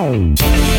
Bye.